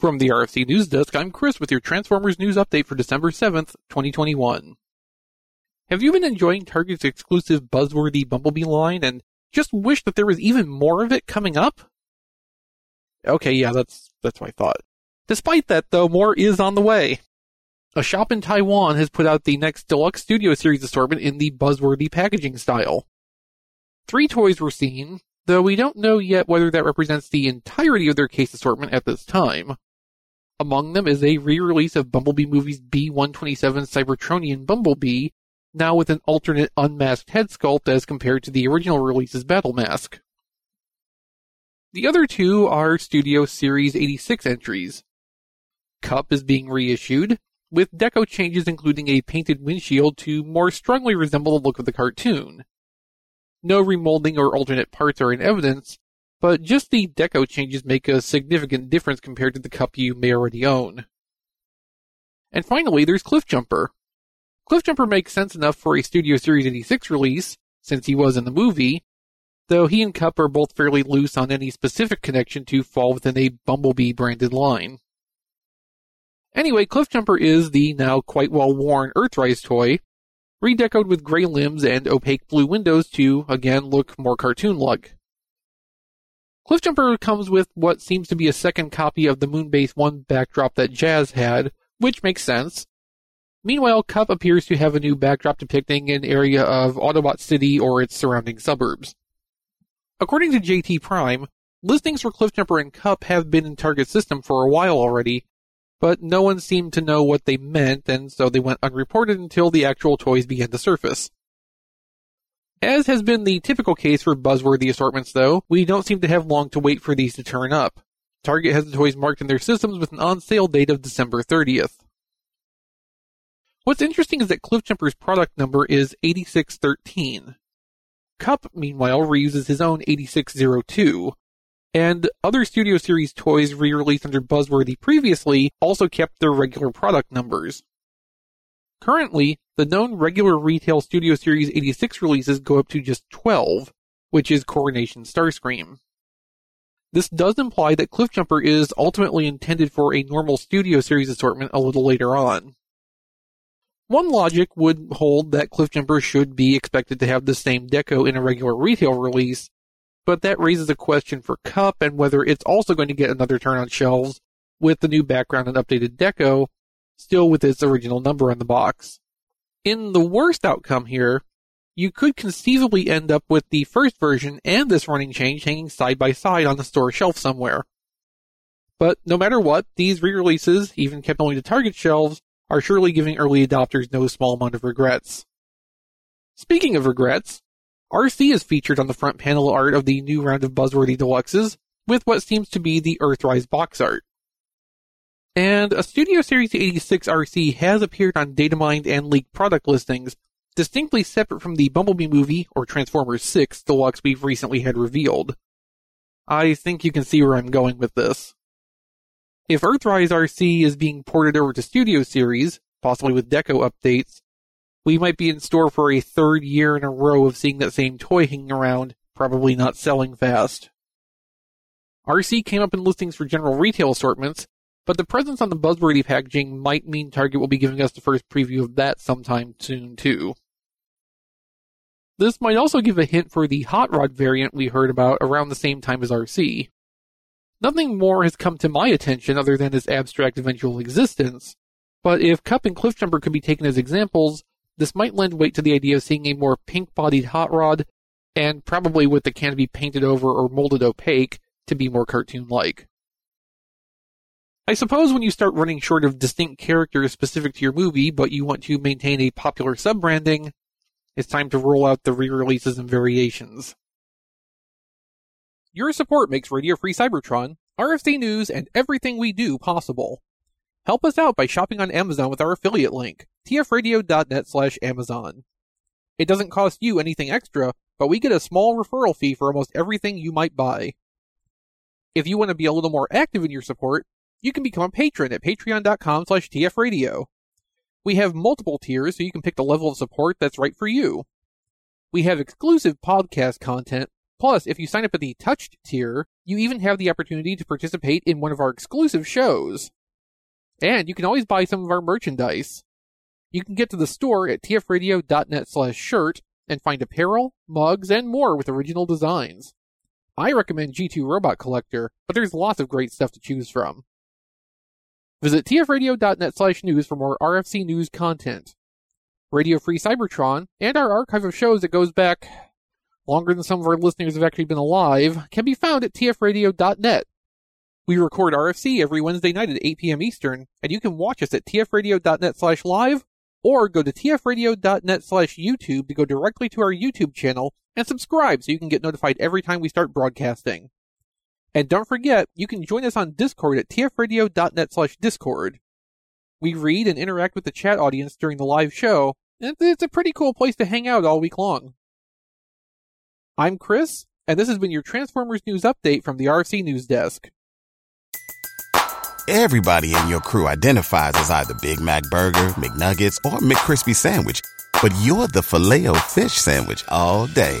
From the RFC News Desk, I'm Chris with your Transformers news update for December 7th, 2021. Have you been enjoying Target's exclusive buzzworthy Bumblebee line and just wish that there was even more of it coming up? Okay, yeah, that's that's I thought. Despite that, though, more is on the way. A shop in Taiwan has put out the next Deluxe Studio Series assortment in the buzzworthy packaging style. Three toys were seen, though we don't know yet whether that represents the entirety of their case assortment at this time. Among them is a re-release of Bumblebee Movie's B-127 Cybertronian Bumblebee, now with an alternate unmasked head sculpt as compared to the original release's battle mask. The other two are Studio Series 86 entries. Kup is being reissued, with deco changes including a painted windshield to more strongly resemble the look of the cartoon. No remolding or alternate parts are in evidence, but just the deco changes make a significant difference compared to the Kup you may already own. And finally, there's Cliffjumper. Cliffjumper makes sense enough for a Studio Series 86 release, since he was in the movie, though he and Kup are both fairly loose on any specific connection to fall within a Bumblebee branded line. Anyway, Cliffjumper is the now quite well worn Earthrise toy, redecoed with gray limbs and opaque blue windows to, again, look more cartoon-like. Cliffjumper comes with what seems to be a second copy of the Moonbase 1 backdrop that Jazz had, which makes sense. Meanwhile, Kup appears to have a new backdrop depicting an area of Autobot City or its surrounding suburbs. According to JT Prime, listings for Cliffjumper and Kup have been in Target system for a while already, but no one seemed to know what they meant, and so they went unreported until the actual toys began to surface. As has been the typical case for buzzworthy assortments though, we don't seem to have long to wait for these to turn up. Target has the toys marked in their systems with an on-sale date of December 30th. What's interesting is that Cliffjumper's product number is 8613. Kup, meanwhile, reuses his own 8602, and other Studio Series toys re-released under Buzzworthy previously also kept their regular product numbers. Currently, the known regular retail Studio Series 86 releases go up to just 12, which is Coronation Starscream. This does imply that Cliffjumper is ultimately intended for a normal Studio Series assortment a little later on. One logic would hold that Cliffjumper should be expected to have the same deco in a regular retail release, but that raises a question for Kup and whether it's also going to get another turn on shelves with the new background and updated deco, still with its original number on the box. In the worst outcome here, you could conceivably end up with the first version and this running change hanging side by side on the store shelf somewhere. But no matter what, these re-releases, even kept only to Target shelves, are surely giving early adopters no small amount of regrets. Speaking of regrets, Arcee is featured on the front panel art of the new round of Buzzworthy Deluxes with what seems to be the Earthrise box art. And a Studio Series 86 Arcee has appeared on Datamined and leaked product listings, distinctly separate from the Bumblebee movie or Transformers 6 Deluxe we've recently had revealed. I think you can see where I'm going with this. If Earthrise Arcee is being ported over to Studio Series, possibly with deco updates, we might be in store for a third year in a row of seeing that same toy hanging around, probably not selling fast. Arcee came up in listings for general retail assortments, but the presence on the Buzzworthy packaging might mean Target will be giving us the first preview of that sometime soon too. This might also give a hint for the Hot Rod variant we heard about around the same time as Arcee. Nothing more has come to my attention other than its abstract eventual existence, but if Kup and Cliffjumper could be taken as examples, this might lend weight to the idea of seeing a more pink-bodied hot rod, and probably with the canopy painted over or molded opaque to be more cartoon-like. I suppose when you start running short of distinct characters specific to your movie, but you want to maintain a popular sub-branding, it's time to roll out the re-releases and variations. Your support makes Radio Free Cybertron RFC News, and everything we do possible. Help us out by shopping on Amazon with our affiliate link, tfradio.net slash Amazon. It doesn't cost you anything extra, but we get a small referral fee for almost everything you might buy. If you want to be a little more active in your support, you can become a patron at patreon.com slash tfradio. We have multiple tiers so you can pick the level of support that's right for you. We have exclusive podcast content, plus if you sign up at the touched tier, you even have the opportunity to participate in one of our exclusive shows. And you can always buy some of our merchandise. You can get to the store at tfradio.net slash shirt and find apparel, mugs, and more with original designs. I recommend G2 Robot Collector, but there's lots of great stuff to choose from. Visit tfradio.net slash news for more RFC news content. Radio Free Cybertron, and our archive of shows that goes back longer than some of our listeners have actually been alive, can be found at tfradio.net. We record RFC every Wednesday night at 8 p.m. Eastern, and you can watch us at tfradio.net slash live or go to tfradio.net slash YouTube to go directly to our YouTube channel and subscribe so you can get notified every time we start broadcasting. And don't forget, you can join us on Discord at tfradio.net slash Discord. We read and interact with the chat audience during the live show, and it's a pretty cool place to hang out all week long. I'm Chris, and this has been your Transformers News Update from the RFC News Desk. Everybody in your crew identifies as either Big Mac Burger, McNuggets, or McCrispy Sandwich, but you're the filet fish Sandwich all day.